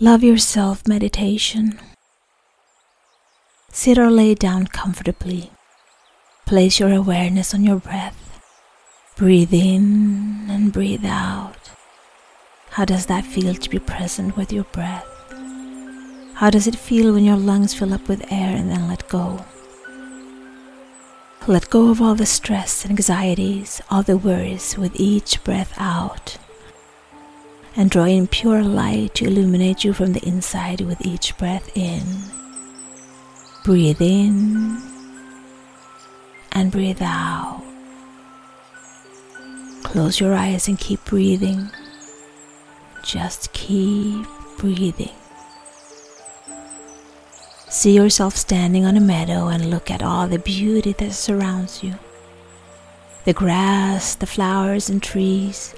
Love yourself meditation. Sit or lay down comfortably. Place your awareness on your breath. Breathe in and breathe out. How does that feel to be present with your breath? How does it feel when your lungs fill up with air and then let go? Let go of all the stress and anxieties, all the worries with each breath out. And draw in pure light to illuminate you from the inside with each breath in. Breathe in and breathe out. Close your eyes and keep breathing. Just keep breathing. See yourself standing on a meadow and look at all the beauty that surrounds you the grass, the flowers, and trees.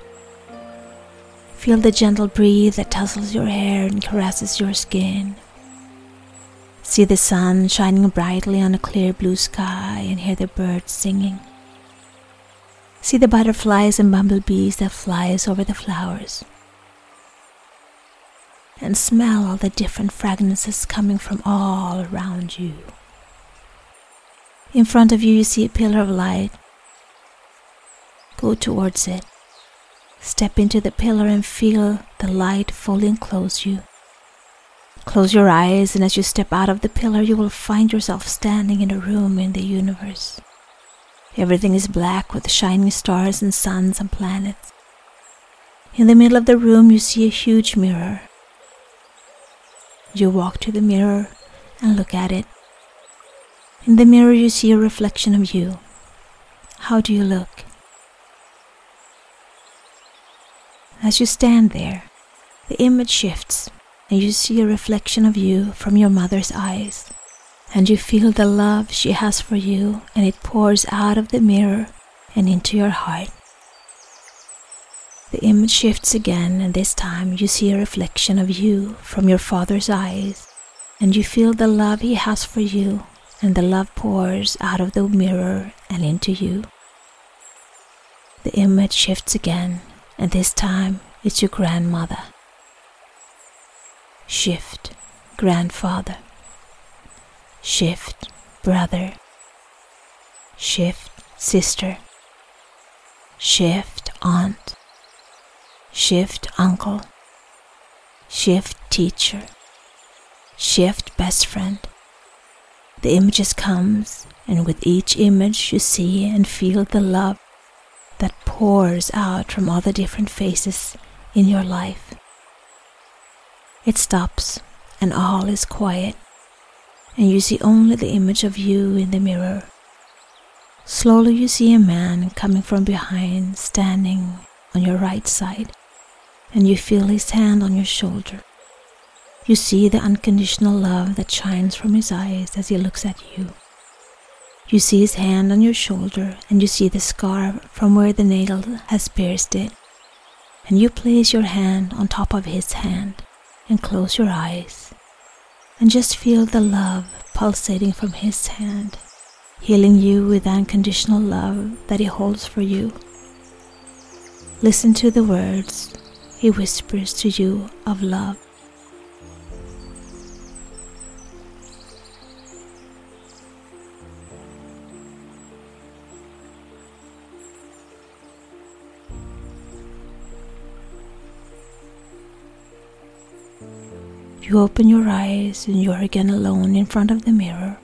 Feel the gentle breeze that tussles your hair and caresses your skin. See the sun shining brightly on a clear blue sky and hear the birds singing. See the butterflies and bumblebees that flies over the flowers and smell all the different fragrances coming from all around you. In front of you, you see a pillar of light. Go towards it. Step into the pillar and feel the light fully enclose you. Close your eyes, and as you step out of the pillar, you will find yourself standing in a room in the universe. Everything is black with shining stars and suns and planets. In the middle of the room, you see a huge mirror. You walk to the mirror and look at it. In the mirror, you see a reflection of you. How do you look? As you stand there, the image shifts and you see a reflection of you from your mother's eyes. And you feel the love she has for you, and it pours out of the mirror and into your heart. The image shifts again, and this time you see a reflection of you from your father's eyes, and you feel the love he has for you, and the love pours out of the mirror and into you. The image shifts again, and this time it's your grandmother. Shift, grandfather. Shift, brother. Shift, sister. Shift, aunt shift uncle, shift teacher, shift best friend. The images comes and with each image you see and feel the love that pours out from all the different faces in your life. It stops and all is quiet and you see only the image of you in the mirror. Slowly you see a man coming from behind standing on your right side and you feel his hand on your shoulder. You see the unconditional love that shines from his eyes as he looks at you. You see his hand on your shoulder and you see the scar from where the nail has pierced it. And you place your hand on top of his hand and close your eyes and just feel the love pulsating from his hand, healing you with unconditional love that he holds for you. Listen to the words he whispers to you of love. You open your eyes and you are again alone in front of the mirror.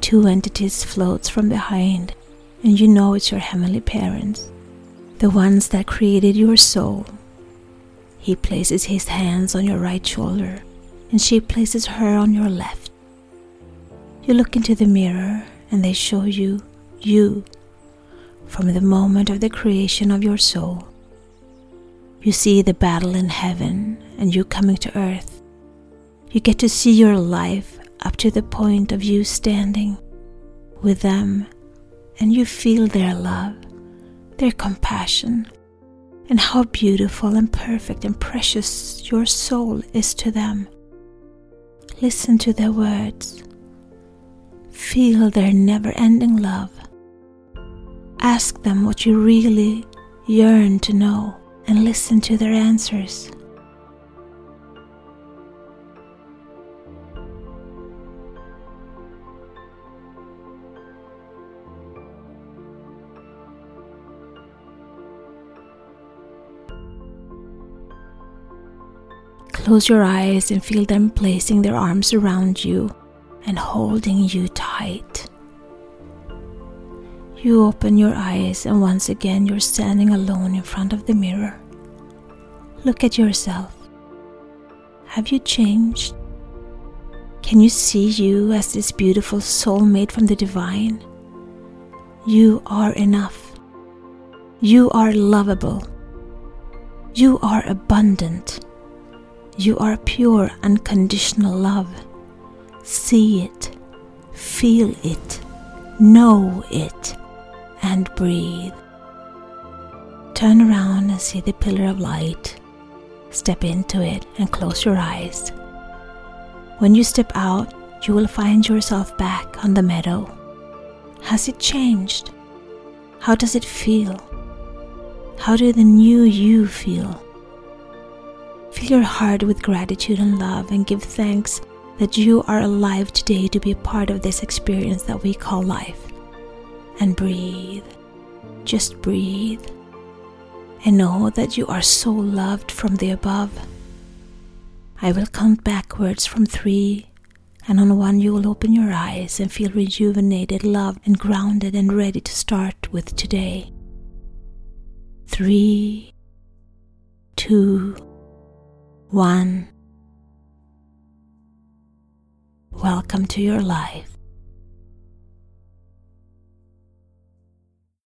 Two entities floats from behind and you know it's your heavenly parents the ones that created your soul. He places his hands on your right shoulder, and she places her on your left. You look into the mirror, and they show you you from the moment of the creation of your soul. You see the battle in heaven, and you coming to earth. You get to see your life up to the point of you standing with them, and you feel their love their compassion, and how beautiful and perfect and precious your soul is to them. Listen to their words. Feel their never ending love. Ask them what you really yearn to know and listen to their answers. Close your eyes and feel them placing their arms around you and holding you tight. You open your eyes, and once again, you're standing alone in front of the mirror. Look at yourself. Have you changed? Can you see you as this beautiful soul made from the divine? You are enough. You are lovable. You are abundant. You are pure, unconditional love. See it, feel it, know it, and breathe. Turn around and see the pillar of light. Step into it and close your eyes. When you step out, you will find yourself back on the meadow. Has it changed? How does it feel? How do the new you feel? Fill your heart with gratitude and love and give thanks that you are alive today to be a part of this experience that we call life. And breathe. Just breathe. And know that you are so loved from the above. I will count backwards from three, and on one you will open your eyes and feel rejuvenated, loved, and grounded and ready to start with today. Three, two, one. Welcome to your life.